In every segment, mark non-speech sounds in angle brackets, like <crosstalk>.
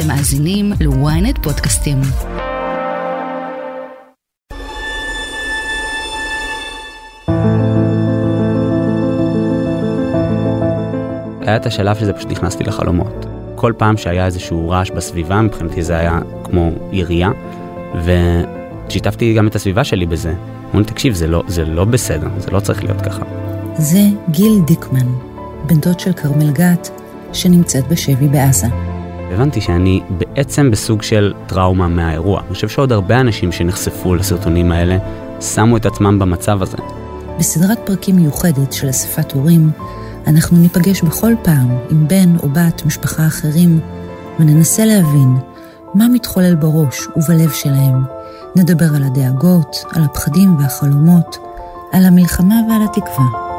אתם מאזינים ל-ynet פודקאסטים. היה את השלב שזה פשוט נכנס לי לחלומות. כל פעם שהיה איזשהו רעש בסביבה, מבחינתי זה היה כמו ירייה, ושיתפתי גם את הסביבה שלי בזה. אמרו לי, תקשיב, זה לא, זה לא בסדר, זה לא צריך להיות ככה. זה גיל דיקמן, בן דוד של כרמל גת, שנמצאת בשבי בעזה. הבנתי שאני בעצם בסוג של טראומה מהאירוע. אני חושב שעוד הרבה אנשים שנחשפו לסרטונים האלה, שמו את עצמם במצב הזה. בסדרת פרקים מיוחדת של אספת הורים, אנחנו ניפגש בכל פעם עם בן או בת משפחה אחרים, וננסה להבין מה מתחולל בראש ובלב שלהם. נדבר על הדאגות, על הפחדים והחלומות, על המלחמה ועל התקווה.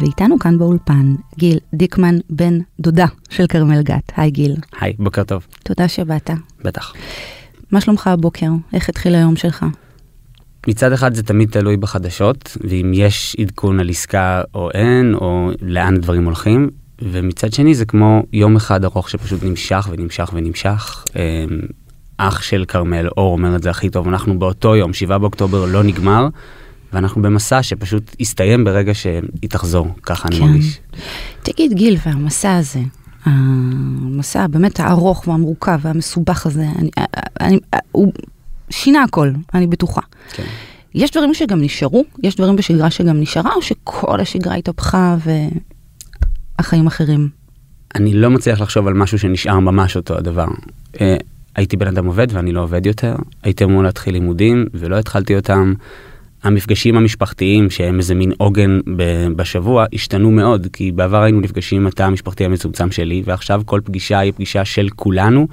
ואיתנו כאן באולפן גיל דיקמן, בן דודה של כרמל גת. היי גיל. היי, בוקר טוב. תודה שבאת. בטח. מה שלומך הבוקר? איך התחיל היום שלך? מצד אחד זה תמיד תלוי בחדשות, ואם יש עדכון על עסקה או אין, או לאן הדברים הולכים, ומצד שני זה כמו יום אחד ארוך שפשוט נמשך ונמשך ונמשך. אמ, אח של כרמל אור אומר את זה הכי טוב, אנחנו באותו יום, 7 באוקטובר לא נגמר, ואנחנו במסע שפשוט יסתיים ברגע שהיא תחזור, ככה כן. אני מרגיש. תגיד גיל, והמסע הזה, המסע באמת הארוך והמורכב והמסובך הזה, אני, אני, הוא שינה הכל, אני בטוחה. כן. יש דברים שגם נשארו? יש דברים בשגרה שגם נשארה, או שכל השגרה התהפכה והחיים אחרים? אני לא מצליח לחשוב על משהו שנשאר ממש אותו הדבר. אה, הייתי בן אדם עובד ואני לא עובד יותר, הייתי אמור להתחיל לימודים ולא התחלתי אותם. המפגשים המשפחתיים שהם איזה מין עוגן בשבוע השתנו מאוד כי בעבר היינו נפגשים עם התא המשפחתי המצומצם שלי ועכשיו כל פגישה היא פגישה של כולנו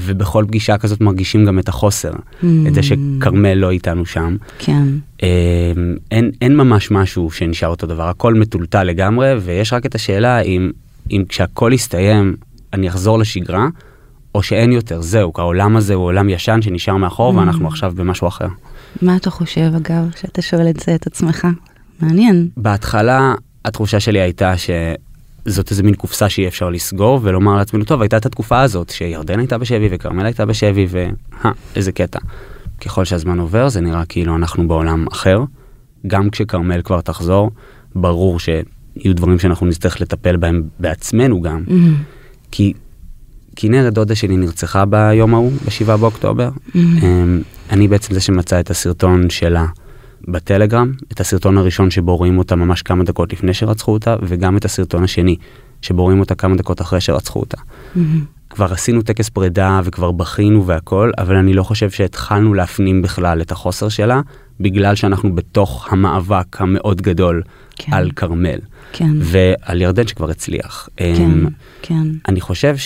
ובכל פגישה כזאת מרגישים גם את החוסר, Mm. את זה שכרמל לא איתנו שם. כן. אה, אין, אין ממש משהו שנשאר אותו דבר, הכל מטולטל לגמרי ויש רק את השאלה אם, אם כשהכל יסתיים אני אחזור לשגרה או שאין יותר, זהו, העולם הזה הוא עולם ישן שנשאר מאחור Mm. ואנחנו עכשיו במשהו אחר. מה אתה חושב, אגב, שאתה שואל את זה את עצמך? מעניין. בהתחלה התחושה שלי הייתה שזאת איזה מין קופסה שאי אפשר לסגור ולומר לעצמנו טוב הייתה את התקופה הזאת שירדן הייתה בשבי וכרמל הייתה בשבי ואה איזה קטע. ככל שהזמן עובר זה נראה כאילו אנחנו בעולם אחר. גם כשכרמל כבר תחזור ברור שיהיו דברים שאנחנו נצטרך לטפל בהם בעצמנו גם Mm. כי כנרת דודה שלי נרצחה ביום ההוא בשבעה באוקטובר. Mm. אמ, אני בעצם זה שמצא את הסרטון שלה בטלגרם, את הסרטון הראשון שבו רואים אותה ממש כמה דקות לפני שרצחו אותה, וגם את הסרטון השני, שבו רואים אותה כמה דקות אחרי שרצחו אותה. Mm. כבר עשינו טקס פרידה וכבר בכינו והכל, אבל אני לא חושב שהתחלנו להפנים בכלל את החוסר שלה, בגלל שאנחנו בתוך המאבק המאוד גדול כן. על כרמל, כן. ועל ירדן שכבר הצליח. כן, אמ, כן. אני חושב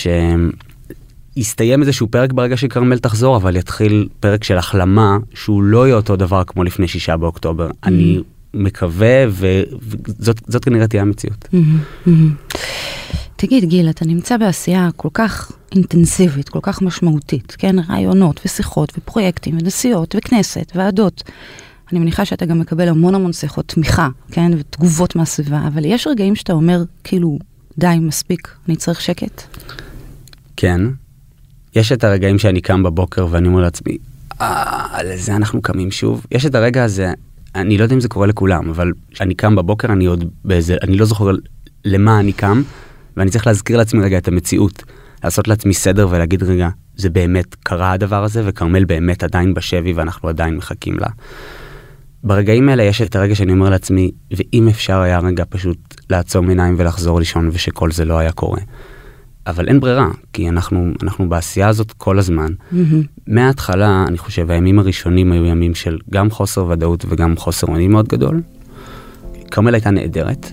שיסתיים איזשהו פרק ברגע שכרמל תחזור, אבל יתחיל פרק של החלמה שהוא לא יהיה אותו דבר כמו לפני שישה באוקטובר. אני מקווה, וזאת זאת כנראה תהיה המציאות. מהמם, מהמם. תגיד, גיל, אתה נמצא בעשייה כל כך אינטנסיבית, כל כך משמעותית, כן? רעיונות ושיחות ופרויקטים ונסיעות וכנסת, ועדות. אני מניחה שאתה גם מקבל המון המון שיחות תמיכה, כן? ותגובות מהסביבה, אבל יש רגעים שאתה אומר, כאילו, די, מספיק, אני צריך שקט? כן, יש את הרגעים שאני קם בבוקר ואני אומר לעצמי, אה, לזה אנחנו קמים שוב. יש את הרגע הזה, אני לא יודע אם זה קורה לכולם, אבל כשאני קם בבוקר אני עוד באיזה, אני לא זוכר למה אני קם, ואני צריך להזכיר לעצמי רגע את המציאות. לעשות לעצמי סדר ולהגיד רגע, זה באמת קרה הדבר הזה, וכרמל באמת עדיין בשבי ואנחנו עדיין מחכים לה. ברגעים האלה יש את הרגע שאני אומר לעצמי, ואם אפשר היה רגע פשוט לעצום עיניים ולחזור לישון ושכל זה לא היה קורה. אבל אין ברירה, כי אנחנו, אנחנו בעשייה הזאת כל הזמן. מהמם. מההתחלה, אני חושב, הימים הראשונים היו ימים של גם חוסר ודאות וגם חוסר אונים מאוד גדול. כרמל הייתה נהדרת,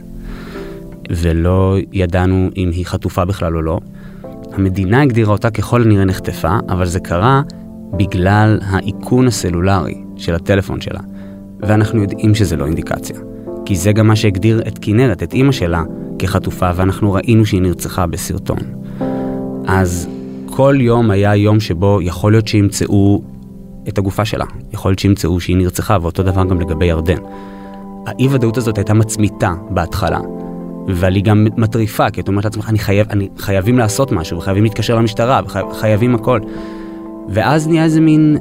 ולא ידענו אם היא חטופה בכלל או לא. המדינה הגדירה אותה ככל הנראה נחטפה, אבל זה קרה בגלל האיכון הסלולרי של הטלפון שלה. ואנחנו יודעים שזה לא אינדיקציה. כי זה גם מה שהגדיר את כנרת, את אימא שלה, כחטופה, ואנחנו ראינו שהיא נרצחה בסרטון. אז כל יום היה יום שבו יכול להיות שימצאו את הגופה שלה, יכול להיות שימצאו שהיא נרצחה, ואותו דבר גם לגבי ירדן. האי ודאות הזאת הייתה מצמיתה בהתחלה, אבל היא גם מטריפה, כי את אומרת לעצמך, אני חייב, אני חייבים לעשות משהו, וחייבים להתקשר למשטרה, וחייבים הכל. ואז נהיה איזה מין,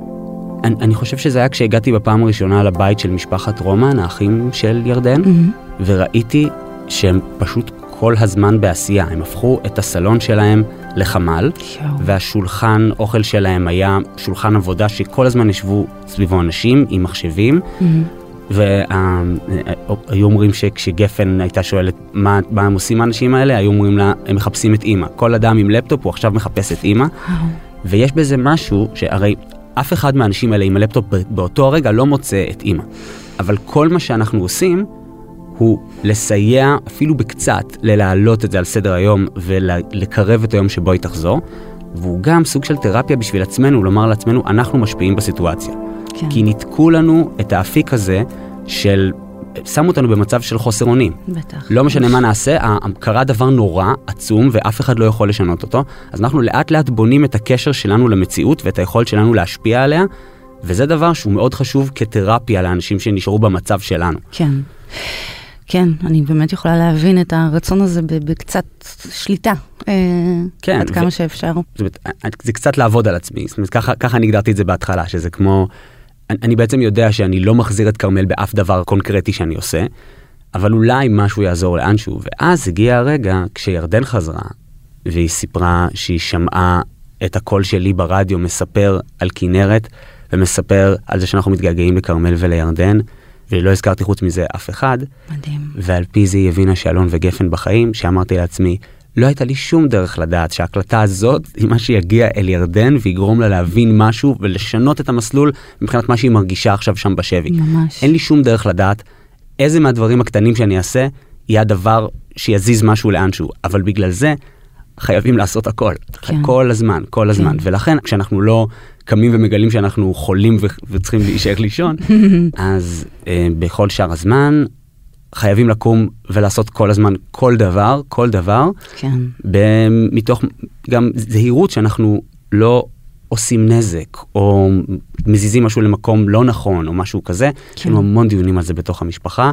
אני, אני חושב שזה היה כשהגעתי בפעם הראשונה לבית של משפחת רומן, האחים של ירדן, mm-hmm. וראיתי שהם פשוט כל הזמן בעשייה, הם הפכו את הסלון שלהם לחמ"ל, והשולחן אוכל שלהם היה שולחן עבודה שכל הזמן ישבו סביבו אנשים עם מחשבים. Mm-hmm. והיו אומרים שכשגפן הייתה שואלת מה, מה הם עושים האנשים האלה, היו אומרים לה, הם מחפשים את אימא. כל אדם עם לפטופ הוא עכשיו מחפש את אימא. ויש בזה משהו שהרי אף אחד מהאנשים האלה עם הלפטופ באותו הרגע לא מוצא את אימא. אבל כל מה שאנחנו עושים הוא לסייע אפילו בקצת ללהעלות את זה על סדר היום ולקרב את היום שבו היא תחזור. והוא גם סוג של תרפיה בשביל עצמנו, לומר לעצמנו, אנחנו משפיעים בסיטואציה. כן. כי ניתקו לנו את האפיק הזה של, שמו אותנו במצב של חוסר אונים. בטח. לא משנה מה נעשה, קרה דבר נורא, עצום, ואף אחד לא יכול לשנות אותו, אז אנחנו לאט לאט בונים את הקשר שלנו למציאות ואת היכולת שלנו להשפיע עליה, וזה דבר שהוא מאוד חשוב כתרפיה לאנשים שנשארו במצב שלנו. כן. כן, אני באמת יכולה להבין את הרצון הזה בקצת שליטה, אה, כן, עד כמה ו... שאפשר. זה, זה קצת לעבוד על עצמי, זאת אומרת, ככה, ככה אני הגדרתי את זה בהתחלה, שזה כמו, אני, אני בעצם יודע שאני לא מחזיר את כרמל באף דבר קונקרטי שאני עושה, אבל אולי משהו יעזור לאנשהו, ואז הגיע הרגע כשירדן חזרה, והיא סיפרה שהיא שמעה את הקול שלי ברדיו מספר על כנרת, ומספר על זה שאנחנו מתגעגעים לכרמל ולירדן. ולא הזכרתי חוץ מזה אף אחד. מדהים. ועל פי זה היא הבינה שאלון וגפן בחיים, שאמרתי לעצמי, לא הייתה לי שום דרך לדעת שההקלטה הזאת היא מה שיגיע אל ירדן ויגרום לה להבין משהו ולשנות את המסלול מבחינת מה שהיא מרגישה עכשיו שם בשבי. ממש. אין לי שום דרך לדעת איזה מהדברים הקטנים שאני אעשה יהיה הדבר שיזיז משהו לאנשהו, אבל בגלל זה חייבים לעשות הכל. כן. כל הזמן, כל הזמן. כן. ולכן כשאנחנו לא קמים ומגלים שאנחנו חולים ו- וצריכים להישאר לישון, <laughs> אז אה, בכל שאר הזמן חייבים לקום ולעשות כל הזמן כל דבר, כל דבר, כן. מתוך גם זהירות שאנחנו לא עושים נזק, או מזיזים משהו למקום לא נכון, או משהו כזה. כן. יש לנו המון דיונים על זה בתוך המשפחה.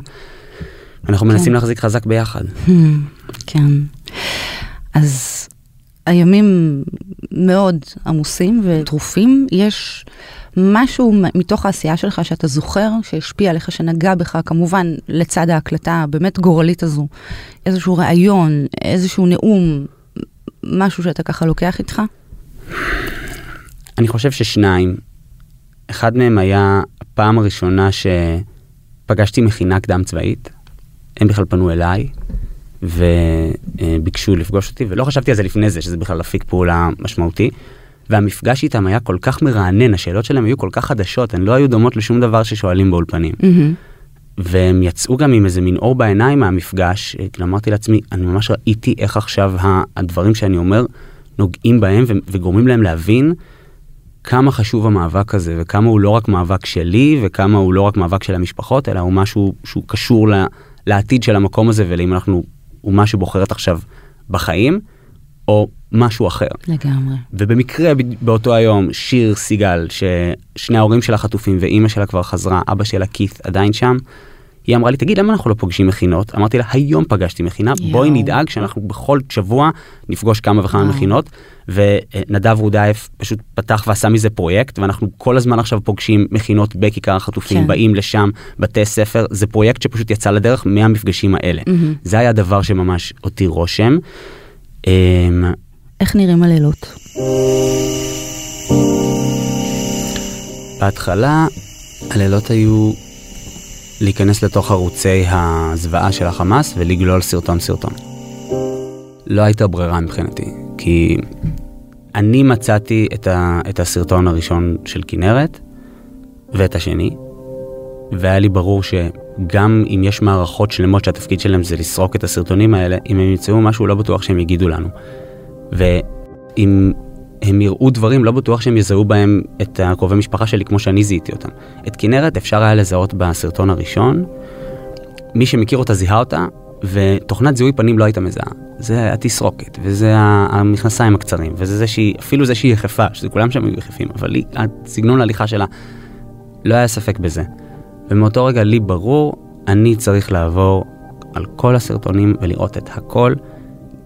אנחנו כן. מנסים להחזיק חזק ביחד. כן. אז הימים מאוד עמוסים וטרופים, יש משהו מתוך העשייה שלך שאתה זוכר, שהשפיע עליך, שנגע בך, כמובן לצד ההקלטה הבאמת גורלית הזו, איזשהו ראיון, איזשהו נאום, משהו שאתה ככה לוקח איתך? אני חושב ששניים. אחד מהם היה הפעם הראשונה שפגשתי מכינה קדם צבאית. הם בכלל פנו אליי, וביקשו לפגוש אותי, ולא חשבתי על זה לפני זה, שזה בכלל אפיק פעולה משמעותי. והמפגש איתם היה כל כך מרענן, השאלות שלהם היו כל כך חדשות, הן לא היו דומות לשום דבר ששואלים באולפנים. Mm-hmm. והם יצאו גם עם איזה מין אור בעיניים מהמפגש, כאילו אמרתי לעצמי, אני ממש ראיתי איך עכשיו הדברים שאני אומר נוגעים בהם וגורמים להם להבין כמה חשוב המאבק הזה, וכמה הוא לא רק מאבק שלי, וכמה הוא לא רק מאבק של המשפחות, אלא הוא משהו שהוא קשור לעתיד של המקום הזה, ולאם אנחנו אומה שבוחרת עכשיו בחיים, או משהו אחר. לגמרי. ובמקרה באותו היום שיר סיגל, ששני ההורים שלה חטופים ואימא שלה כבר חזרה, אבא שלה כית עדיין שם, היא אמרה לי, תגיד, למה אנחנו לא פוגשים מכינות? אמרתי לה, היום פגשתי מכינה, יו. בואי נדאג שאנחנו בכל שבוע נפגוש כמה וכמה מכינות. ונדב רודאייף פשוט פתח ועשה מזה פרויקט, ואנחנו כל הזמן עכשיו פוגשים מכינות בכיכר החטופים, כן. באים לשם, בתי ספר, זה פרויקט שפשוט יצא לדרך מהמפגשים האלה. Mm-hmm. זה היה דבר שממש אותי רושם. איך נראים הלילות? בהתחלה הלילות היו להיכנס לתוך ערוצי הזוועה של החמאס ולגלול סרטון סרטון. לא הייתה ברירה מבחינתי, כי אני מצאתי את, ה, את הסרטון הראשון של כנרת ואת השני, והיה לי ברור שגם אם יש מערכות שלמות שהתפקיד שלהם זה לסרוק את הסרטונים האלה, אם הם ימצאו משהו לא בטוח שהם יגידו לנו. ואם הם יראו דברים, לא בטוח שהם יזהו בהם את הקרובי משפחה שלי כמו שאני זיהיתי אותם. את כנרת אפשר היה לזהות בסרטון הראשון. מי שמכיר אותה זיהה אותה, ותוכנת זיהוי פנים לא הייתה מזהה. זה התסרוקת, וזה המכנסיים הקצרים, וזה זה שהיא, אפילו זה שהיא יחפה, שזה כולם שם היו יחפים, אבל לי, הסגנון ההליכה שלה, לא היה ספק בזה. ומאותו רגע לי ברור, אני צריך לעבור על כל הסרטונים ולראות את הכל,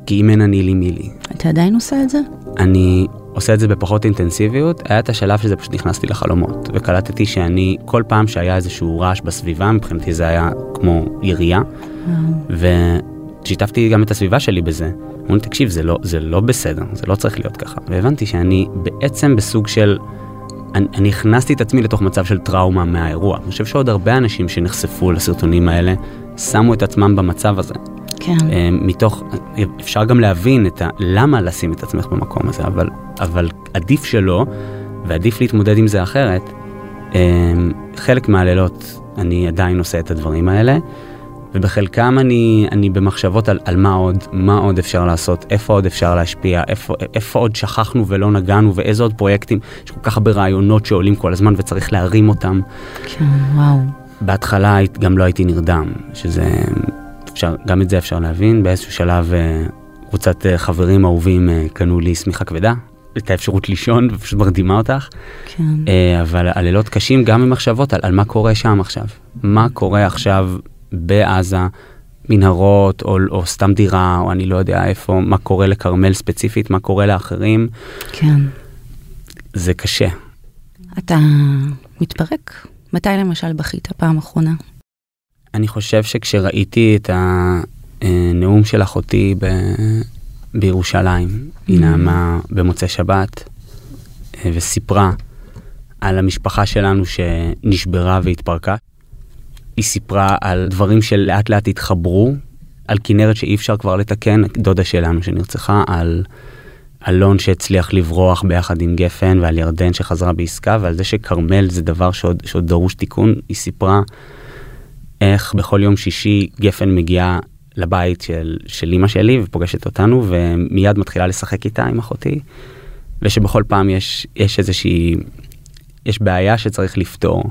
כי אם אין אני לי מי לי. אתה עדיין עושה את זה? אני עושה את זה בפחות אינטנסיביות, היה את השלב שזה פשוט נכנסתי לחלומות, וקלטתי שאני, כל פעם שהיה איזשהו רעש בסביבה, מבחינתי זה היה כמו ירייה, ושיתפתי גם את הסביבה שלי בזה. אמרו לי, תקשיב, זה לא, זה לא בסדר, זה לא צריך להיות ככה. והבנתי שאני בעצם בסוג של, אני, אני הכנסתי את עצמי לתוך מצב של טראומה מהאירוע. אני חושב שעוד הרבה אנשים שנחשפו לסרטונים האלה, שמו את עצמם במצב הזה. כן. אה, מתוך, אפשר גם להבין את ה, למה לשים את עצמך במקום הזה, אבל, אבל עדיף שלא, ועדיף להתמודד עם זה אחרת. אה, חלק מהלילות אני עדיין עושה את הדברים האלה, ובחלקם אני, אני במחשבות על, על מה עוד, מה עוד אפשר לעשות, איפה עוד אפשר להשפיע, איפה, איפה עוד שכחנו ולא נגענו, ואיזה עוד פרויקטים, יש כל כך הרבה רעיונות שעולים כל הזמן וצריך להרים אותם. כן, וואו. בהתחלה גם לא הייתי נרדם, שזה אפשר, גם את זה אפשר להבין. באיזשהו שלב אה, קבוצת אה, חברים אהובים אה, קנו לי שמיכה כבדה, את האפשרות לישון ופשוט מרדימה אותך. כן. אבל הלילות קשים גם עם מחשבות על, על מה קורה שם עכשיו. מה קורה עכשיו בעזה, מנהרות או, או סתם דירה או אני לא יודע איפה, מה קורה לכרמל ספציפית, מה קורה לאחרים. כן. זה קשה. אתה מתפרק? מתי למשל בכית פעם אחרונה? אני חושב שכשראיתי את הנאום של אחותי ב... בירושלים, mm-hmm. היא נעמה במוצאי שבת אה, וסיפרה על המשפחה שלנו שנשברה והתפרקה. היא סיפרה על דברים שלאט לאט התחברו, על כנרת שאי אפשר כבר לתקן, דודה שלנו שנרצחה, על אלון שהצליח לברוח ביחד עם גפן ועל ירדן שחזרה בעסקה ועל זה שכרמל זה דבר שעוד, שעוד דרוש תיקון. היא סיפרה איך בכל יום שישי גפן מגיעה לבית של, של אמא שלי ופוגשת אותנו ומיד מתחילה לשחק איתה עם אחותי ושבכל פעם יש, יש איזושהי, יש בעיה שצריך לפתור.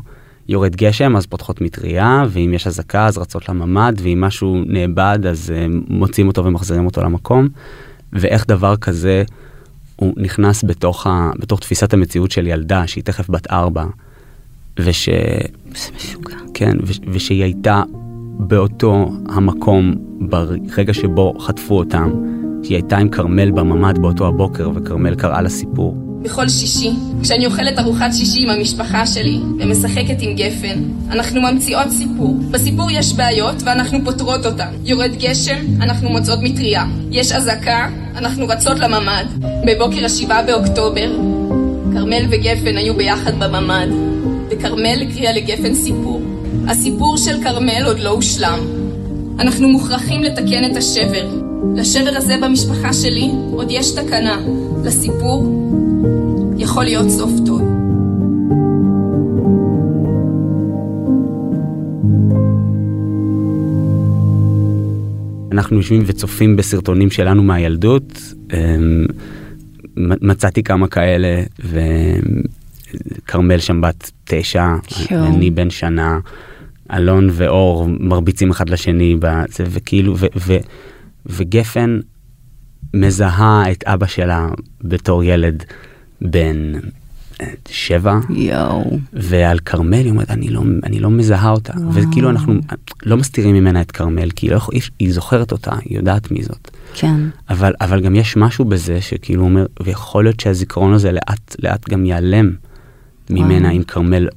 יורד גשם אז פותחות מטריה ואם יש אזעקה אז רצות לממ"ד ואם משהו נאבד אז uh, מוצאים אותו ומחזירים אותו למקום ואיך דבר כזה הוא נכנס בתוך, ה, בתוך תפיסת המציאות של ילדה שהיא תכף בת ארבע וש... זה משוגע. כן, ו- ושהיא הייתה באותו המקום ברגע שבו חטפו אותם, שהיא הייתה עם כרמל בממ"ד באותו הבוקר, וכרמל קראה לה סיפור. בכל שישי, כשאני אוכלת ארוחת שישי עם המשפחה שלי ומשחקת עם גפן, אנחנו ממציאות סיפור. בסיפור יש בעיות ואנחנו פותרות אותן. יורד גשם, אנחנו מוצאות מטריה. יש אזעקה, אנחנו רצות לממ"ד. בבוקר השבעה באוקטובר, כרמל וגפן היו ביחד בממ"ד. וכרמל הקריאה לגפן סיפור. הסיפור של כרמל עוד לא הושלם. אנחנו מוכרחים לתקן את השבר. לשבר הזה במשפחה שלי עוד יש תקנה. לסיפור יכול להיות סוף טוב. אנחנו יושבים וצופים בסרטונים שלנו מהילדות, אמ, מצאתי כמה כאלה, כרמל שם בת תשע, אני בן שנה, אלון ואור מרביצים אחד לשני, בזה, וכאילו, ו, ו, וגפן מזהה את אבא שלה בתור ילד בן אה, שבע. יואו. ועל כרמל היא אומרת, אני לא, אני לא מזהה אותה. וואו. וכאילו אנחנו לא מסתירים ממנה את כרמל, כי לא, היא, היא זוכרת אותה, היא יודעת מי זאת. כן. אבל, אבל גם יש משהו בזה שכאילו אומר, ויכול להיות שהזיכרון הזה לאט לאט גם ייעלם. ממנה אם כרמל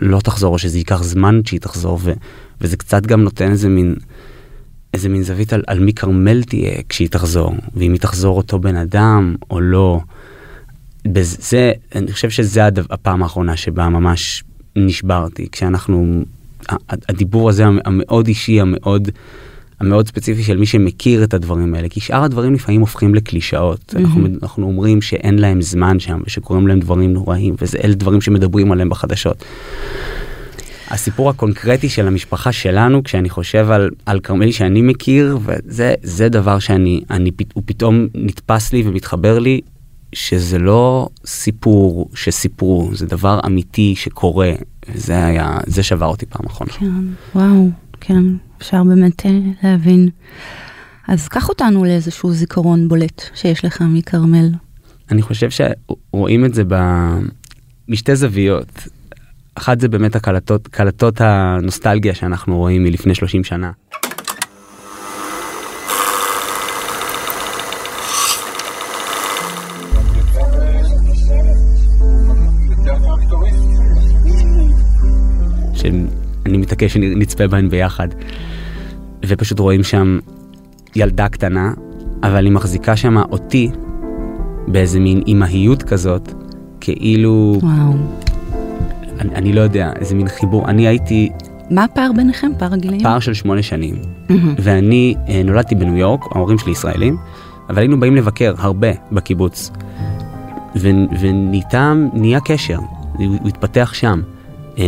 לא תחזור או שזה ייקח זמן שהיא תחזור ו, וזה קצת גם נותן איזה מין איזה מין זווית על, על מי כרמל תהיה כשהיא תחזור ואם היא תחזור אותו בן אדם או לא. בזה אני חושב שזה הדבר, הפעם האחרונה שבה ממש נשברתי כשאנחנו הדיבור הזה המאוד אישי המאוד. המאוד ספציפי של מי שמכיר את הדברים האלה, כי שאר הדברים לפעמים הופכים לקלישאות. Mm-hmm. אנחנו, אנחנו אומרים שאין להם זמן שם ושקורים להם דברים נוראים, ואלה דברים שמדברים עליהם בחדשות. הסיפור הקונקרטי של המשפחה שלנו, כשאני חושב על, על כרמלי שאני מכיר, וזה זה דבר שאני, אני, הוא פתאום נתפס לי ומתחבר לי, שזה לא סיפור שסיפרו, זה דבר אמיתי שקורה, וזה היה, זה שבר אותי פעם אחרונה. כן, וואו. כן, אפשר באמת אה, להבין. אז קח אותנו לאיזשהו זיכרון בולט שיש לך מכרמל. אני חושב שרואים את זה ב... משתי זוויות. אחת זה באמת הקלטות, קלטות הנוסטלגיה שאנחנו רואים מלפני 30 שנה. נחכה שנצפה בהן ביחד. ופשוט רואים שם ילדה קטנה, אבל היא מחזיקה שם אותי באיזה מין אימהיות כזאת, כאילו, וואו. אני, אני לא יודע, איזה מין חיבור. אני הייתי מה הפער ביניכם? פער הגילאים? פער של שמונה שנים, ואני אה, נולדתי בניו יורק, ההורים שלי ישראלים, אבל היינו באים לבקר הרבה בקיבוץ. ו- ונהייתם, נהיה קשר, הוא הוא התפתח שם. אה,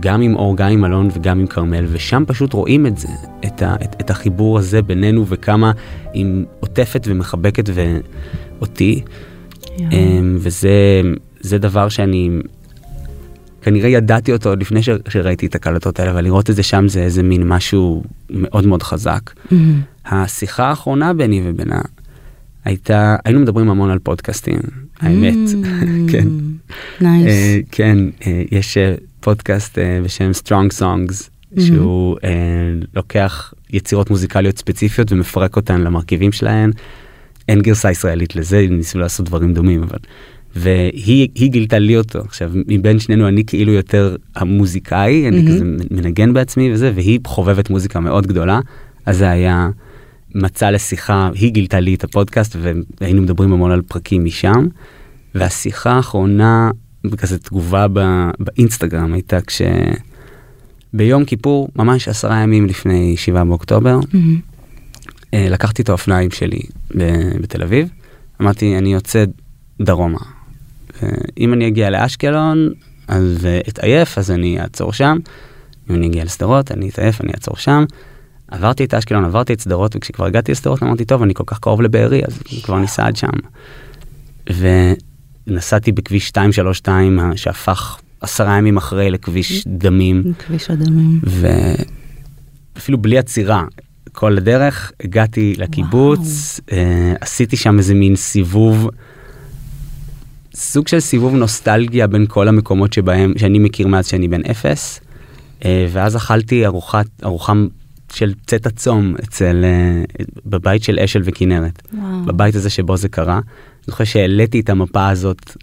גם עם אור, גם עם אלון וגם עם כרמל, ושם פשוט רואים את זה, את, ה- את, את החיבור הזה בינינו וכמה היא עוטפת ומחבקת ו- אותי. יואו. אמ, וזה זה דבר שאני כנראה ידעתי אותו עוד לפני ש- שראיתי את הקלטות האלה, אבל לראות את זה שם זה איזה מין משהו מאוד מאוד חזק. מהמם. השיחה האחרונה ביני ובינה הייתה, היינו מדברים המון על פודקאסטים, האמת. <laughs> כן. נייס. אה, כן, אה, יש אה, פודקאסט אה, בשם Strong Songs, שהוא אה, לוקח יצירות מוזיקליות ספציפיות ומפרק אותן למרכיבים שלהן. אין גרסה ישראלית לזה, ניסו לעשות דברים דומים, אבל... והיא היא גילתה לי אותו. עכשיו, מבין שנינו אני כאילו יותר המוזיקאי, אני כזה מנגן בעצמי וזה, והיא חובבת מוזיקה מאוד גדולה, אז זה היה מצע לשיחה, היא גילתה לי את הפודקאסט והיינו מדברים המון על פרקים משם. והשיחה האחרונה, כזה תגובה ב, באינסטגרם הייתה כש... ביום כיפור, ממש עשרה ימים לפני 7 באוקטובר, מהמם. אה, לקחתי את האופניים שלי בתל אביב, אמרתי, אני יוצא דרומה. אם אני אגיע לאשקלון, אז אה, אתעייף, אז אני אעצור שם. אם אני אגיע לשדרות, אני אתעייף, אני אעצור שם. עברתי את אשקלון, עברתי את שדרות, וכשכבר הגעתי לשדרות אמרתי, טוב, אני כל כך קרוב לבארי, אז כבר ניסע עד שם. ונסעתי בכביש 232, ה- שהפך עשרה ימים אחרי לכביש דמים. כביש הדמים. ואפילו בלי עצירה, כל הדרך הגעתי לקיבוץ, אה, עשיתי שם איזה מין סיבוב, סוג של סיבוב נוסטלגיה בין כל המקומות שבהם, שאני מכיר מאז שאני בן אפס, אה, ואז אכלתי ארוחת, ארוחה של צאת הצום אצל, אה, בבית של אשל וכנרת, וואו. בבית הזה שבו זה קרה. אני זוכר שהעליתי את המפה הזאת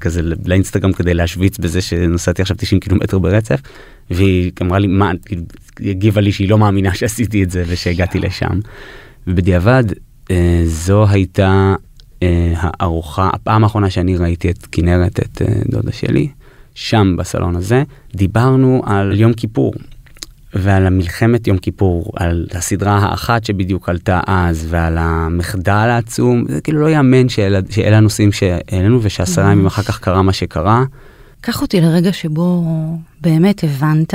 כזה לאינסטגרם כדי להשוויץ בזה שנסעתי עכשיו 90 קילומטר ברצף והיא אמרה לי מה כאילו, היא הגיבה לי שהיא לא מאמינה שעשיתי את זה ושהגעתי לשם. ובדיעבד אה, זו הייתה אה, הארוחה הפעם האחרונה שאני ראיתי את כנרת את אה, דודה שלי שם בסלון הזה. דיברנו על יום כיפור ועל המלחמת יום כיפור, על הסדרה האחת שבדיוק עלתה אז, ועל המחדל העצום, זה כאילו לא יאמן שאלה, שאלה הנושאים שהעלינו ושעשרה ימים אחר כך קרה מה שקרה. קח אותי לרגע שבו באמת הבנת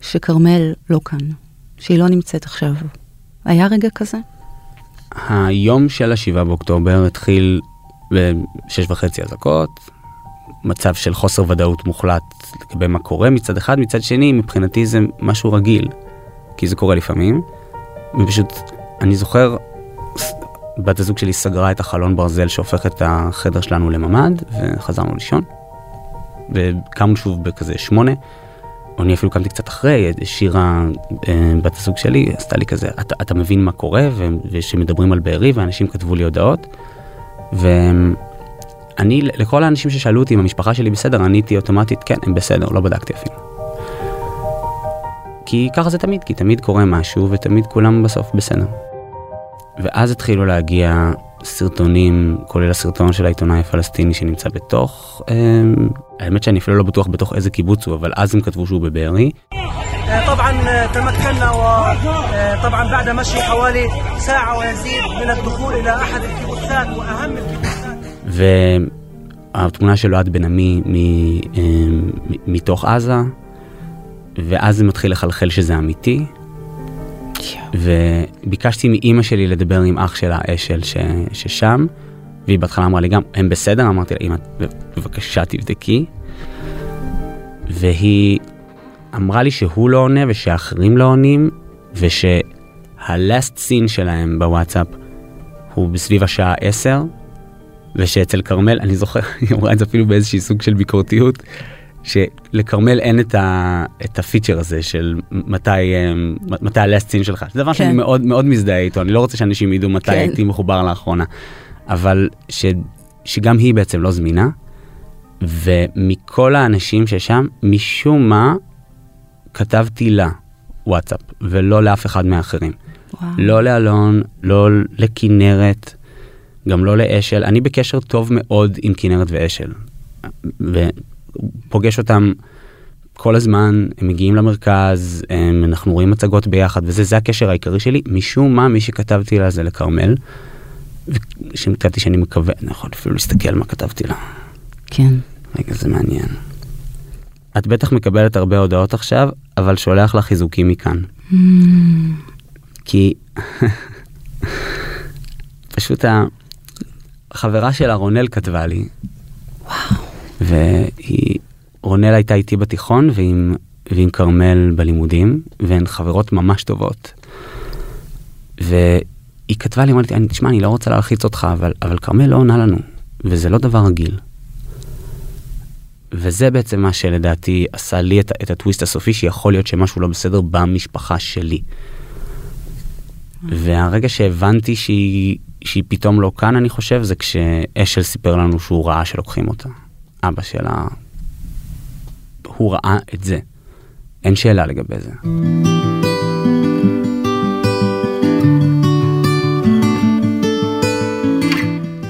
שכרמל לא כאן, שהיא לא נמצאת עכשיו. היה רגע כזה? היום של השבעה באוקטובר התחיל בשש וחצי אזעקות, מצב של חוסר ודאות מוחלט לגבי מה קורה מצד אחד, מצד שני מבחינתי זה משהו רגיל, כי זה קורה לפעמים, ופשוט אני זוכר בת הזוג שלי סגרה את החלון ברזל שהופך את החדר שלנו לממ"ד וחזרנו לישון. וקמנו שוב בכזה שמונה, או אני אפילו קמתי קצת אחרי, שירה אה, בת הזוג שלי עשתה לי כזה, אתה, אתה מבין מה קורה, ושמדברים על בארי ואנשים כתבו לי הודעות. ואני, לכל האנשים ששאלו אותי אם המשפחה שלי בסדר, עניתי אוטומטית, כן, הם בסדר, לא בדקתי אפילו. כי ככה זה תמיד, כי תמיד קורה משהו ותמיד כולם בסוף בסדר. ואז התחילו להגיע סרטונים, כולל הסרטון של העיתונאי הפלסטיני שנמצא בתוך, אה, האמת שאני אפילו לא בטוח בתוך איזה קיבוץ הוא, אבל אז הם כתבו שהוא בבארי. طبعا تمكنا وطبعا بعد مشي حوالي ساعة ويزيد من الدخول إلى أحد الكيبوتسات وأهم الكيبوتسات והתמונה של אוהד בן עמי מ- אה, מ- מתוך עזה, ואז זה מתחיל לחלחל שזה אמיתי. וביקשתי מאימא שלי לדבר עם אח שלה אשל ש... ששם, והיא בהתחלה אמרה לי גם, הם בסדר? אמרתי לה, אמא, בבקשה תבדקי. והיא אמרה לי שהוא לא עונה ושאחרים לא עונים, ושהלאסט סין שלהם בוואטסאפ הוא בסביב השעה 10, ושאצל כרמל, אני זוכר, <laughs> היא אמרה את זה אפילו באיזשהי סוג של ביקורתיות, שלכרמל אין את, ה, את הפיצ'ר הזה של מתי, אה, מתי הלאסט סין שלך. זה דבר כן. שאני מאוד מאוד מזדהה איתו, אני לא רוצה שאנשים ידעו מתי כן. הייתי מחובר לאחרונה. אבל ש, שגם היא בעצם לא זמינה, ומכל האנשים ששם, משום מה, כתבתי לה וואטסאפ, ולא לאף אחד מהאחרים. וואו. לא לאלון, לא לכנרת, גם לא לאשל. אני בקשר טוב מאוד עם כנרת ואשל. ופוגש אותם כל הזמן, הם מגיעים למרכז, הם, אנחנו רואים מצגות ביחד, וזה זה הקשר העיקרי שלי. משום מה, מי שכתבתי לה זה לכרמל. וכתבתי שאני מקווה, אני יכול אפילו להסתכל מה כתבתי לה. כן. רגע, זה מעניין. את בטח מקבלת הרבה הודעות עכשיו, אבל שולח לך חיזוקים מכאן. כי <laughs> פשוט החברה שלה, רונל, כתבה לי. וואו. והיא, רונל הייתה איתי בתיכון ועם, ועם כרמל בלימודים, והן חברות ממש טובות. והיא כתבה לי, אמרתי, תשמע, אני לא רוצה להלחיץ אותך, אבל, אבל כרמל לא עונה לנו, וזה לא דבר רגיל. וזה בעצם מה שלדעתי עשה לי את, את הטוויסט הסופי, שיכול להיות שמשהו לא בסדר במשפחה שלי. והרגע שהבנתי שהיא, שהיא פתאום לא כאן, אני חושב, זה כשאשל סיפר לנו שהוא ראה שלוקחים אותה. אבא שלה, הוא ראה את זה. אין שאלה לגבי זה.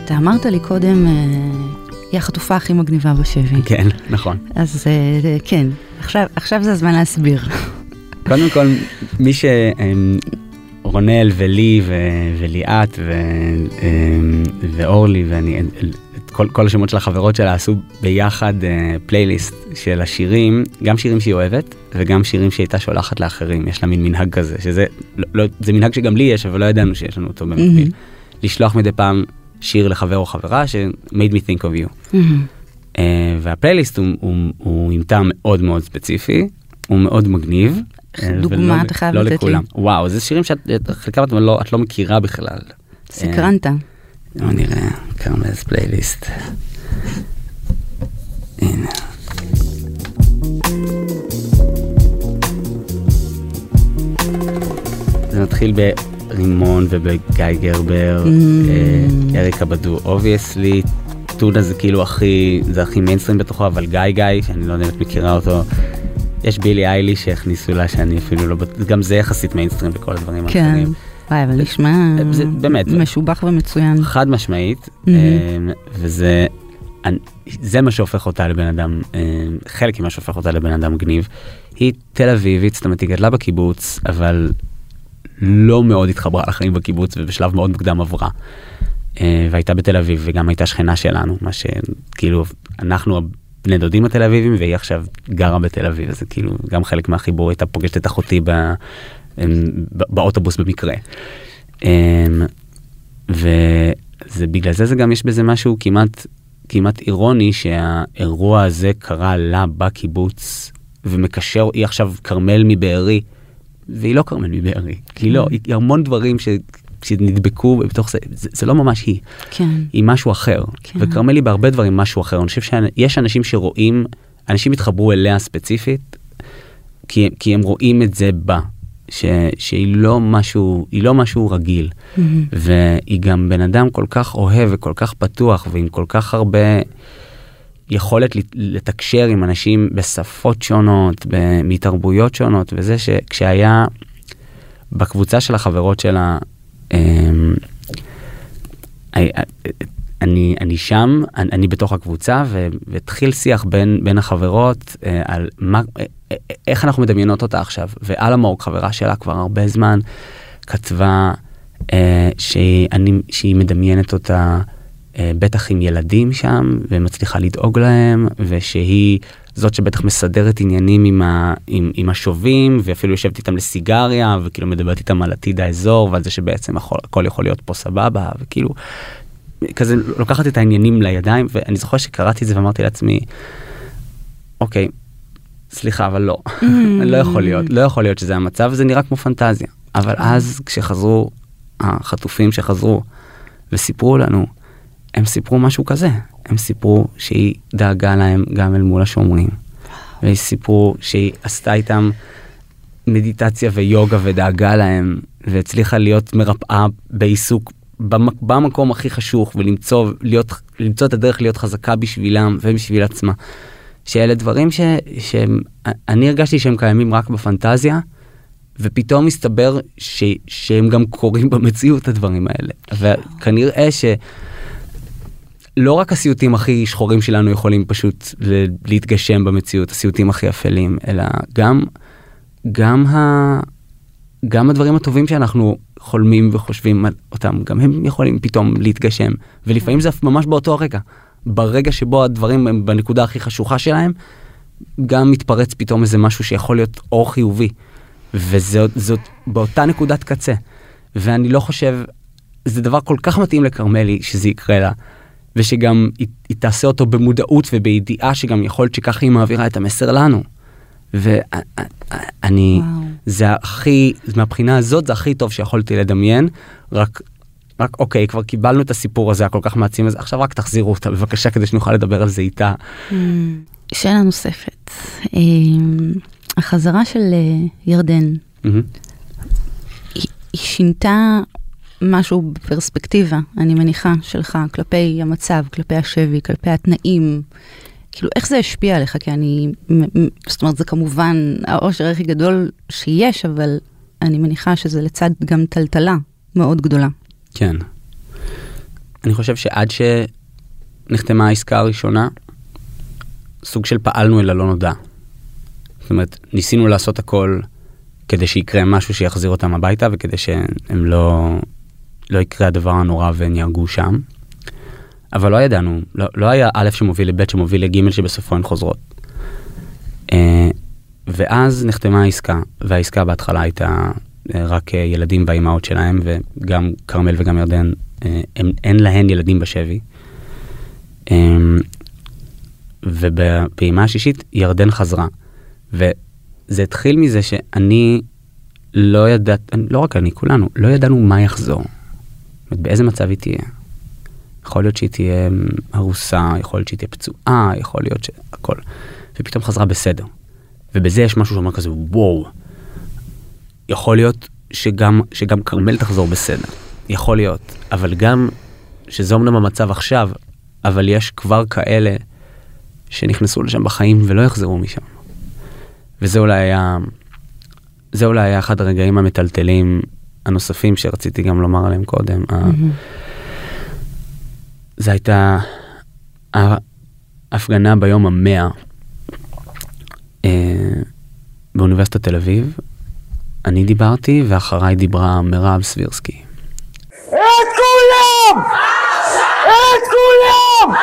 אתה אמרת לי קודם, אה, היא החטופה הכי מגניבה בשבי. כן, נכון. אז אה, כן, עכשיו, עכשיו זה הזמן להסביר. קודם כל, מי ש... רונל ולי ו... וליאת ו... ואורלי ואני, את כל, כל השמות של החברות שלה עשו ביחד פלייליסט של השירים, גם שירים שהיא אוהבת וגם שירים שהיא הייתה שולחת לאחרים, יש לה מין מנהג כזה, שזה, לא, לא, זה מנהג שגם לי יש, אבל לא ידענו שיש לנו אותו במקביל. Mm-hmm. לשלוח מדי פעם שיר לחבר או חברה ש- made me think of you. Mm-hmm. Uh, והפלייליסט הוא, הוא, הוא עם טעם מאוד מאוד ספציפי, הוא מאוד מגניב. דוגמה אתה חייב לא לתת לי. לכולם. וואו, זה שירים שאת חלקם את לא, את לא מכירה בכלל. סקרנת. בוא נראה, Carmel's playlist. הנה. זה מתחיל ברימון ובגיא גרבר, אה, אריקה בדו obviously, טונה זה כאילו הכי, זה הכי מיינסטרים בתוכו, אבל גיא גיא, שאני לא יודע אם את מכירה אותו, יש בילי אייליש שהכניסו לה שאני אפילו לא, גם זה יחסית מיינסטרים בכל הדברים כן. האחרים. וואי, אבל נשמע זה באמת- משובח ומצוין. חד משמעית, מהמם. אה, וזה זה מה שהופך אותה לבן אדם, אה, חלק ממה שהופך אותה לבן אדם מגניב. היא תל אביבית, זאת אומרת היא גדלה בקיבוץ, אבל לא מאוד התחברה לחיים בקיבוץ ובשלב מאוד מוקדם עברה. אה, והייתה בתל אביב וגם הייתה שכנה שלנו, מה שכאילו אנחנו בני דודים התל אביבים והיא עכשיו גרה בתל אביב, זה כאילו גם חלק מהחיבור, הייתה פוגשת את אחותי ב, אה, ב- באוטובוס במקרה. אה, וזה בגלל זה זה גם יש בזה משהו כמעט כמעט אירוני שהאירוע הזה קרה לה בקיבוץ ומקשר היא עכשיו כרמל מבארי והיא לא כרמל מבארי היא לא היא המון דברים ש... שנדבקו בתוך זה, זה זה לא ממש היא כן. היא משהו אחר כן. וכרמל היא בהרבה דברים משהו אחר אני חושב שיש אנשים שרואים אנשים התחברו אליה ספציפית כי, כי הם רואים את זה בה ש, שהיא לא משהו היא לא משהו רגיל מהמם. והיא גם בן אדם כל כך אוהב וכל כך פתוח ועם כל כך הרבה יכולת לת- לתקשר עם אנשים בשפות שונות, מתרבויות שונות, וזה שכשהיה בקבוצה של החברות שלה, אני, אני שם, אני, אני בתוך הקבוצה, והתחיל שיח בין, בין החברות אה, על מה, אה, אה, איך אנחנו מדמיינות אותה עכשיו. ואלמוג, חברה שלה כבר הרבה זמן, כתבה אה, שהיא, אני, שהיא מדמיינת אותה אה, בטח עם ילדים שם, ומצליחה לדאוג להם, ושהיא זאת שבטח מסדרת עניינים עם, ה, עם, עם השובים, ואפילו יושבת איתם לסיגריה, וכאילו מדברת איתם על עתיד האזור, ועל זה שבעצם הכל, הכל יכול להיות פה סבבה, וכאילו, כזה לוקחת את העניינים לידיים, ואני זוכר שקראתי את זה ואמרתי לעצמי, אוקיי, סליחה, אבל לא, <laughs> לא יכול להיות, לא יכול להיות שזה המצב, זה נראה כמו פנטזיה. אבל אז כשחזרו החטופים שחזרו וסיפרו לנו, הם סיפרו משהו כזה, הם סיפרו שהיא דאגה להם גם אל מול השומרים, והם סיפרו שהיא עשתה איתם מדיטציה ויוגה ודאגה להם, והצליחה להיות מרפאה בעיסוק במק- במקום הכי חשוך ולמצוא להיות, למצוא את הדרך להיות חזקה בשבילם ובשביל עצמה. שאלה דברים ש, שאני הרגשתי שהם קיימים רק בפנטזיה, ופתאום מסתבר ש, שהם גם קורים במציאות הדברים האלה. וכנראה ש... לא רק הסיוטים הכי שחורים שלנו יכולים פשוט להתגשם במציאות, הסיוטים הכי אפלים, אלא גם, גם, ה, גם הדברים הטובים שאנחנו חולמים וחושבים אותם, גם הם יכולים פתאום להתגשם, ולפעמים זה ממש באותו הרגע. ברגע שבו הדברים הם בנקודה הכי חשוכה שלהם, גם מתפרץ פתאום איזה משהו שיכול להיות אור חיובי. וזאת באותה נקודת קצה. ואני לא חושב, זה דבר כל כך מתאים לכרמלי שזה יקרה לה. ושגם היא, היא תעשה אותו במודעות ובידיעה שגם יכול להיות שככה היא מעבירה את המסר לנו. ואני, זה הכי, מהבחינה הזאת זה הכי טוב שיכולתי לדמיין, רק, רק אוקיי, כבר קיבלנו את הסיפור הזה הכל כך מעצים, אז עכשיו רק תחזירו אותה בבקשה כדי שנוכל לדבר על זה איתה. Mm, שאלה נוספת, אמ, החזרה של אה, ירדן, היא שינתה משהו בפרספקטיבה, אני מניחה, שלך, כלפי המצב, כלפי השבי, כלפי התנאים. כאילו, איך זה השפיע עליך? כי אני, זאת אומרת, זה כמובן העושר הכי גדול שיש, אבל אני מניחה שזה לצד גם טלטלה מאוד גדולה. כן. אני חושב שעד שנחתמה העסקה הראשונה, סוג של פעלנו אל הלא נודע. זאת אומרת, ניסינו לעשות הכל כדי שיקרה משהו שיחזיר אותם הביתה וכדי שהם לא, לא יקרה הדבר הנורא והם יהרגו שם. אבל לא ידענו, לא, לא היה א' שמוביל לב' שמוביל לג' שבסופו הן חוזרות. אה, ואז נחתמה העסקה, והעסקה בהתחלה הייתה אה, רק אה, ילדים והאימהות שלהם, וגם כרמל וגם ירדן, הם, אין להן ילדים בשבי. ובפעימה השישית ירדן חזרה. וזה התחיל מזה שאני לא ידעת, לא רק אני, כולנו, לא ידענו מה יחזור. באיזה מצב היא תהיה. יכול להיות שהיא תהיה הרוסה, יכול להיות שהיא תהיה פצועה, יכול להיות שהכל. ופתאום חזרה בסדר. ובזה יש משהו שאומר כזה, וואו, יכול להיות שגם, שגם כרמל תחזור בסדר. יכול להיות. אבל גם, שזה אמנם המצב עכשיו, אבל יש כבר כאלה שנכנסו לשם בחיים ולא יחזרו משם. וזה אולי היה, זה אולי היה אחד הרגעים המטלטלים הנוספים שרציתי גם לומר עליהם קודם. Mm-hmm. זה הייתה ההפגנה ביום המאה אה, באוניברסיטת תל אביב. אני דיברתי ואחריי דיברה מירב סבירסקי. את כולם! את כולם!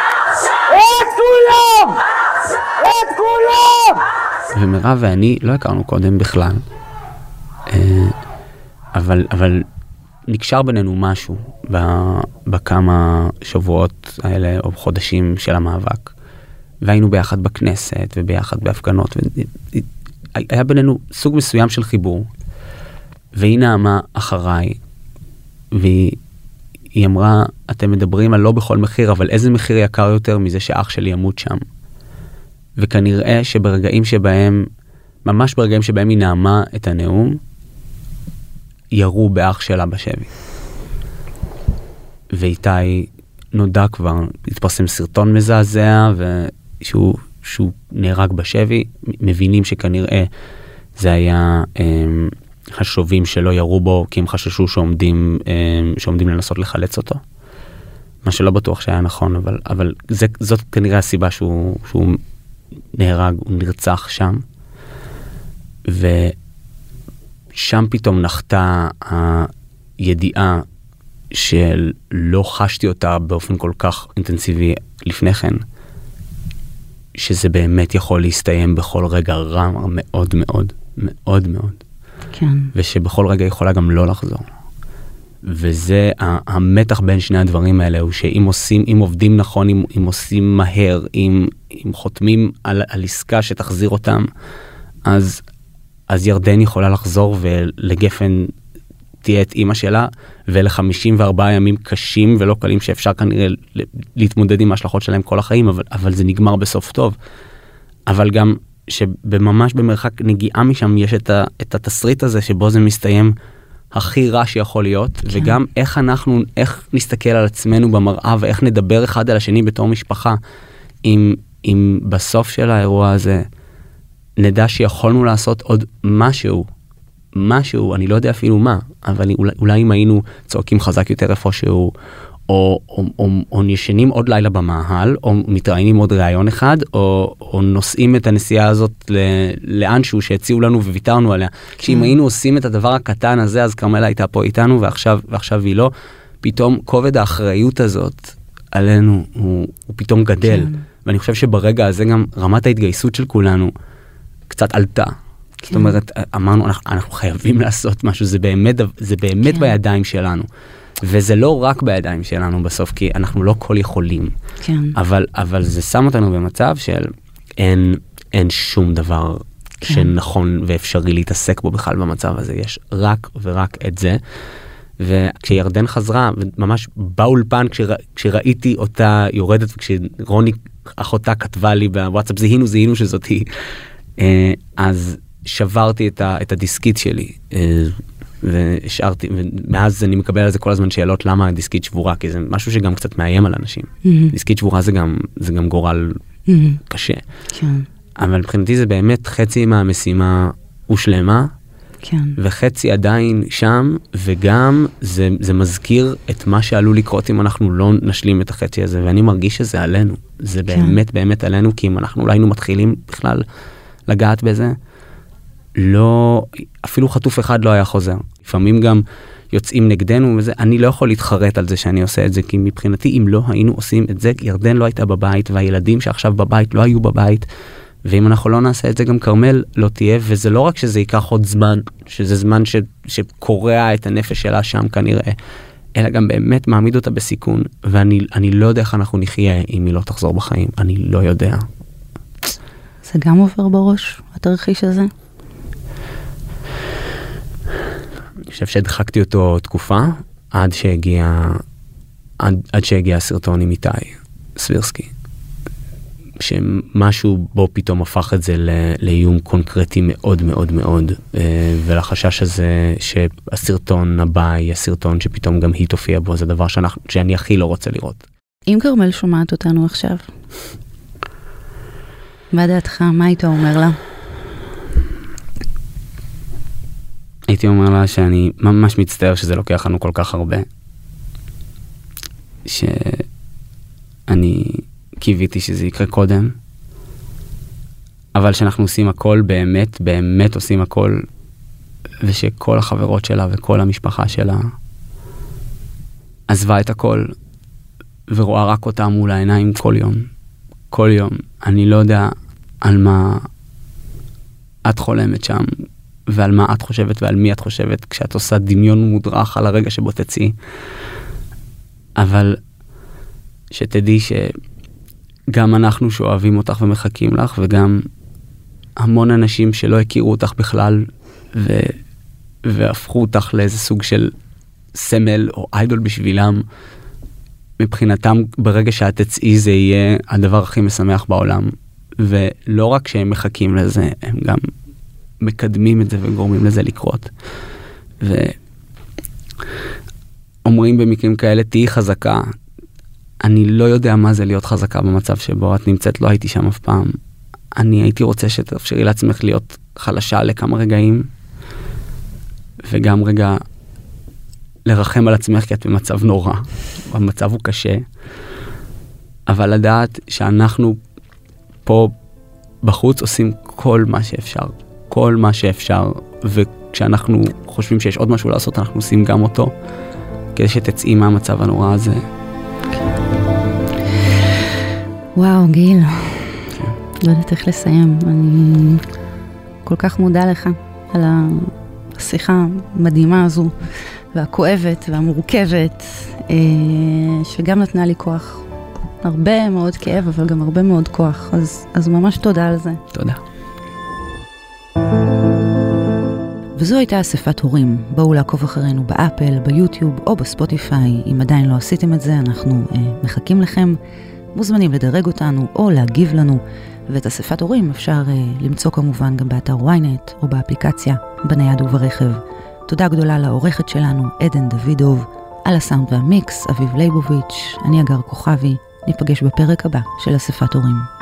את כולם! את כולם! ומירב ואני לא הכרנו קודם בכלל. אה, אבל, אבל נקשר בינינו משהו בכמה שבועות האלה או חודשים של המאבק. והיינו ביחד בכנסת וביחד בהפגנות. היה בינינו סוג מסוים של חיבור. והיא נעמה אחריי, והיא אמרה, אתם מדברים על לא בכל מחיר, אבל איזה מחיר יקר יותר מזה שאח שלי ימות שם. וכנראה שברגעים שבהם, ממש ברגעים שבהם היא נעמה את הנאום, ירו באח שלה בשבי. ואיתי נודע כבר, התפרסם סרטון מזעזע ושהוא שהוא נהרג בשבי, מבינים שכנראה זה היה הם, השובים שלא ירו בו כי הם חששו שעומדים, הם, שעומדים לנסות לחלץ אותו. מה שלא בטוח שהיה נכון, אבל, אבל זה, זאת כנראה הסיבה שהוא, שהוא נהרג, הוא נרצח שם. ו... שם פתאום נחתה הידיעה שלא חשתי אותה באופן כל כך אינטנסיבי לפני כן, שזה באמת יכול להסתיים בכל רגע רע מאוד מאוד מאוד מאוד. כן. ושבכל רגע יכולה גם לא לחזור. וזה המתח בין שני הדברים האלה הוא שאם עושים אם עובדים נכון אם, אם עושים מהר אם, אם חותמים על, על עסקה שתחזיר אותם אז אז ירדן יכולה לחזור ולגפן תהיה את אימא שלה ול-54 ימים קשים ולא קלים שאפשר כנראה להתמודד עם ההשלכות שלהם כל החיים אבל אבל זה נגמר בסוף טוב. אבל גם שבממש במרחק נגיעה משם יש את, ה, את התסריט הזה שבו זה מסתיים הכי רע שיכול להיות כן. וגם איך אנחנו איך נסתכל על עצמנו במראה ואיך נדבר אחד על השני בתור משפחה אם אם בסוף של האירוע הזה נדע שיכולנו לעשות עוד משהו, משהו, אני לא יודע אפילו מה, אבל אולי, אולי אם היינו צועקים חזק יותר איפשהו, או, או, או, או ישנים עוד לילה במאהל, או מתראיינים עוד ראיון אחד, או, או נוסעים את הנסיעה הזאת ל, לאנשהו שהציעו לנו וויתרנו עליה. כן. שאם היינו עושים את הדבר הקטן הזה, אז כרמלה הייתה פה איתנו, ועכשיו, ועכשיו היא לא. פתאום כובד האחריות הזאת עלינו הוא, הוא פתאום גדל. כן. ואני חושב שברגע הזה גם רמת ההתגייסות של כולנו קצת עלתה. כן. זאת אומרת, אמרנו, אנחנו, אנחנו חייבים לעשות משהו, זה באמת, זה באמת כן. בידיים שלנו. וזה לא רק בידיים שלנו בסוף, כי אנחנו לא כל יכולים. כן. אבל, אבל זה שם אותנו במצב של אין, אין שום דבר כן. שנכון ואפשרי להתעסק בו בכלל במצב הזה, יש רק ורק את זה. וכשירדן חזרה, ממש באולפן, כשרא, כשראיתי אותה יורדת, וכשרוני אחותה כתבה לי בוואטסאפ, זיהינו, זיהינו שזאת היא, אז שברתי את, ה, את הדיסקית שלי. אה, והשארתי, ומאז אני מקבל על זה כל הזמן שאלות למה הדיסקית שבורה, כי זה משהו שגם קצת מאיים על אנשים. Mm-hmm. דיסקית שבורה זה גם, זה גם גורל mm-hmm. קשה. כן. אבל מבחינתי זה באמת חצי מהמשימה הושלמה, כן. וחצי עדיין שם, וגם זה, זה מזכיר את מה שעלול לקרות אם אנחנו לא נשלים את החצי הזה, ואני מרגיש שזה עלינו. זה כן. באמת באמת עלינו, כי אם אנחנו לא היינו מתחילים בכלל לגעת בזה, לא, אפילו חטוף אחד לא היה חוזר. לפעמים גם יוצאים נגדנו וזה, אני לא יכול להתחרט על זה שאני עושה את זה, כי מבחינתי אם לא היינו עושים את זה, ירדן לא הייתה בבית והילדים שעכשיו בבית לא היו בבית. ואם אנחנו לא נעשה את זה גם כרמל לא תהיה וזה לא רק שזה ייקח עוד זמן שזה זמן ש, שקורע את הנפש שלה שם כנראה אלא גם באמת מעמיד אותה בסיכון ואני לא יודע איך אנחנו נחיה אם היא לא תחזור בחיים אני לא יודע. זה גם עובר בראש התרחיש הזה? אני חושב שהדחקתי אותו תקופה עד שהגיע עד, עד שהגיע הסרטון עם איתי סבירסקי. שמשהו בו פתאום הפך את זה לאיום קונקרטי מאוד מאוד מאוד אה, ולחשש הזה שהסרטון הבא יהיה סרטון שפתאום גם היא תופיע בו זה דבר שאנחנו, שאני הכי לא רוצה לראות. אם כרמל שומעת אותנו עכשיו, מה דעתך? מה היית אומר לה? הייתי אומר לה שאני ממש מצטער שזה לוקח לנו כל כך הרבה. שאני קיוויתי שזה יקרה קודם. אבל שאנחנו עושים הכל באמת, באמת עושים הכל, ושכל החברות שלה וכל המשפחה שלה עזבה את הכל, ורואה רק אותה מול העיניים כל יום. כל יום. אני לא יודע על מה את חולמת שם, ועל מה את חושבת ועל מי את חושבת כשאת עושה דמיון מודרך על הרגע שבו תצאי. אבל שתדעי שגם אנחנו שאוהבים אותך ומחכים לך וגם המון אנשים שלא הכירו אותך בכלל ו... והפכו אותך לאיזה סוג של סמל או איידול בשבילם. מבחינתם ברגע שאת תצאי זה יהיה הדבר הכי משמח בעולם ולא רק שהם מחכים לזה הם גם מקדמים את זה וגורמים לזה לקרות. ואומרים במקרים כאלה תהיי חזקה. אני לא יודע מה זה להיות חזקה במצב שבו את נמצאת, לא הייתי שם אף פעם. אני הייתי רוצה שתאפשרי לעצמך להיות חלשה לכמה רגעים, וגם רגע לרחם על עצמך כי את במצב נורא, המצב הוא קשה, אבל לדעת שאנחנו פה בחוץ עושים כל מה שאפשר, כל מה שאפשר, וכשאנחנו חושבים שיש עוד משהו לעשות, אנחנו עושים גם אותו, כדי שתצאי מהמצב הנורא הזה. וואו, גיל, כן. לא יודעת איך לסיים. אני כל כך מודה לך על השיחה המדהימה הזו, והכואבת והמורכבת, אה, שגם נתנה לי כוח. הרבה מאוד כאב, אבל גם הרבה מאוד כוח, אז, אז ממש תודה על זה. תודה. וזו הייתה אספת הורים. בואו לעקוב אחרינו באפל, ביוטיוב או בספוטיפיי. אם עדיין לא עשיתם את זה, אנחנו אה, מחכים לכם. מוזמנים לדרג אותנו או להגיב לנו, ואת אספת הורים אפשר אה, למצוא כמובן גם באתר ynet או באפליקציה, בנייד וברכב. תודה גדולה לעורכת שלנו, עדן דוידוב, על הסאונד והמיקס, אביב ליבוביץ', אני אגר כוכבי, ניפגש בפרק הבא של אספת הורים.